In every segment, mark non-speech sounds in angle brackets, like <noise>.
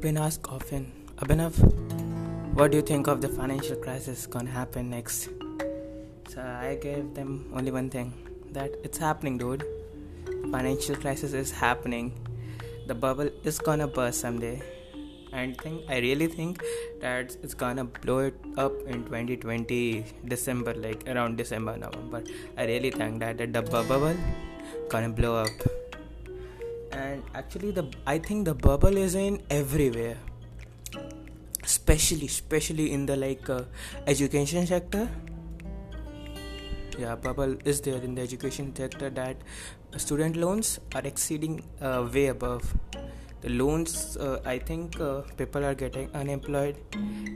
Been asked often, Abhinav, what do you think of the financial crisis gonna happen next? So I gave them only one thing that it's happening, dude. Financial crisis is happening. The bubble is gonna burst someday. And think I really think that it's gonna blow it up in 2020 December, like around December, November. I really think that the bubble gonna blow up and actually the i think the bubble is in everywhere. Especially especially in the like uh, education sector. Yeah bubble is there in the education sector that student loans are exceeding uh, way above the loans uh, i think uh, people are getting unemployed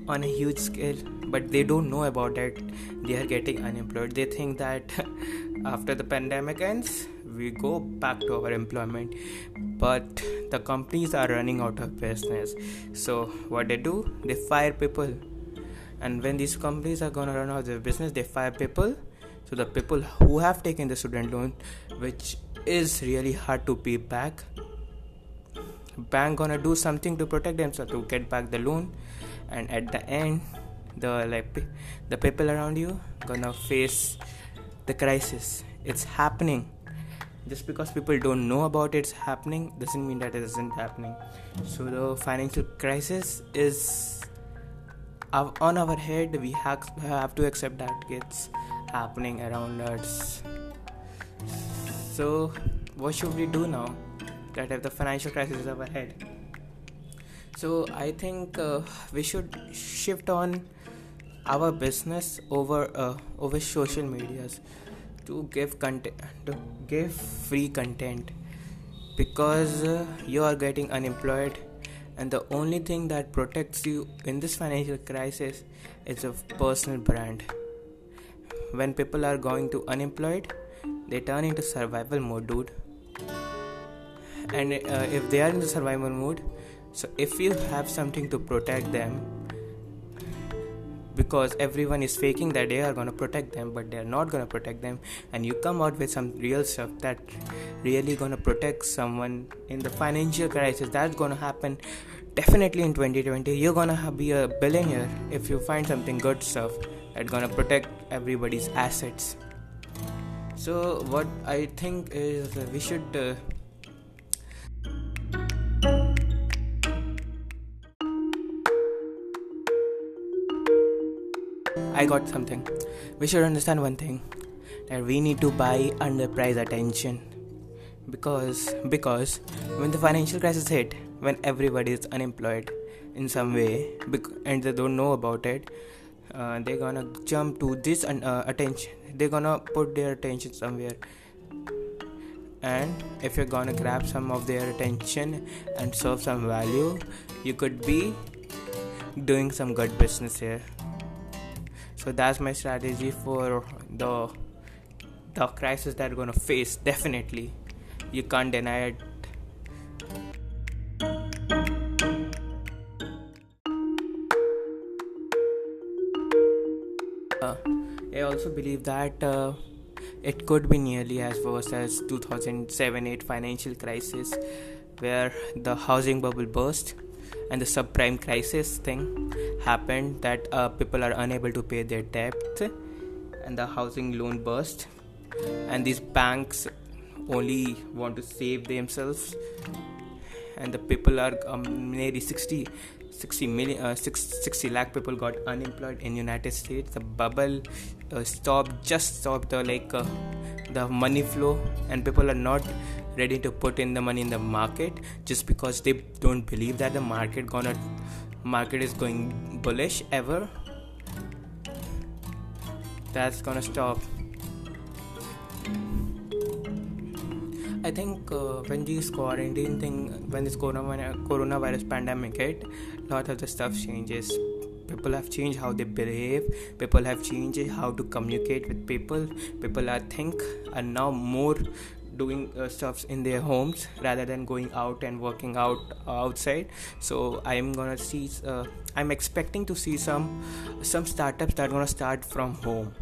on a huge scale but they don't know about that they are getting unemployed. They think that <laughs> after the pandemic ends we go back to our employment. But the companies are running out of business. So what they do? They fire people. And when these companies are going to run out of business they fire people. So the people who have taken the student loan which is really hard to pay back bank gonna do something to protect themselves to get back the loan. And at the end the like the people around you gonna face the crisis. It's happening. Just because people don't know about it's happening doesn't mean that it isn't happening. So the financial crisis is on our head. We have, have to accept that it's happening around us. So what should we do now that if the financial crisis is head? so i think uh, we should shift on our business over uh, over social medias to give content to give free content. Because uh, you are getting unemployed and the only thing that protects you in this financial crisis is a personal brand. When people are going to unemployed they turn into survival mode dude and uh, if they are in the survival mode so if you have something to protect them because everyone is faking that they are going to protect them but they are not going to protect them and you come out with some real stuff that really going to protect someone in the financial crisis that's going to happen definitely in 2020 you're going to be a billionaire if you find something good stuff that's going to protect everybody's assets. So what i think is we should uh, I got something. We should understand one thing that we need to buy underpriced attention. Because because when the financial crisis hit when everybody is unemployed in some way and they don't know about it uh, they're gonna jump to this uh, attention. They're gonna put their attention somewhere. And if you're gonna grab some of their attention and serve some value you could be doing some good business here so that's my strategy for the the crisis that we're gonna face definitely. You can't deny it. Uh, i also believe that uh, it could be nearly as worse as 2007-8 financial crisis where the housing bubble burst and the subprime crisis thing happened that uh, people are unable to pay their debt and the housing loan burst. And these banks only want to save themselves. And the people are um, nearly 60 60 million uh, 60 lakh people got unemployed in united states. The bubble uh, stopped just stopped the like uh, the money flow. And people are not ready to put in the money in the market just because they don't believe that the market gonna market is going bullish ever that's gonna stop I think uh, when this quarantine thing, when this coronavirus pandemic hit, a lot of the stuff changes. People have changed how they behave. People have changed how to communicate with people. People I think are now more doing uh, stuffs in their homes rather than going out and working out outside. So i'm gonna see uh, i'm expecting to see some some startups that are gonna start from home.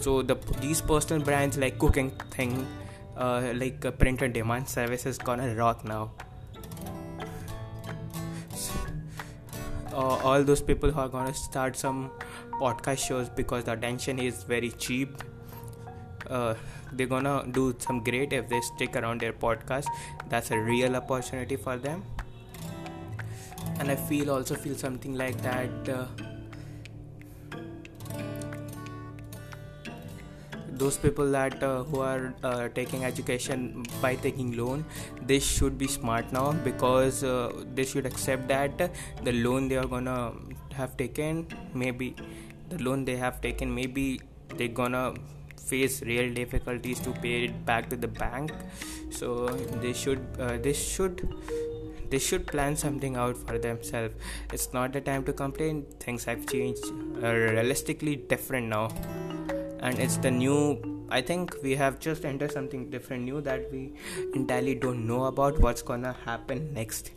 So the these personal brands like cooking thing uh, like uh, print on demand service is gonna rock now. Uh, all those people who are to start some podcast shows because the attention is very cheap uh, they're gonna do some great if they stick around their podcast. That's a real opportunity for them. And i feel also feel something like that uh, those people that uh, who are uh, taking education by taking loan they should be smart now because uh, they should accept that the loan they are gonna have taken maybe the loan they have taken maybe they're gonna face real difficulties to pay it back to the bank. So they should uh, should they should plan something out for themselves. It's not the time to complain. Things have changed uh, realistically different now. And it's the new i think we have just entered something different new that we entirely don't know about what's gonna happen next.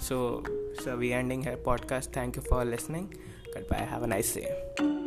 So so we ending here podcast. Thank you for listening goodbye. Have a nice day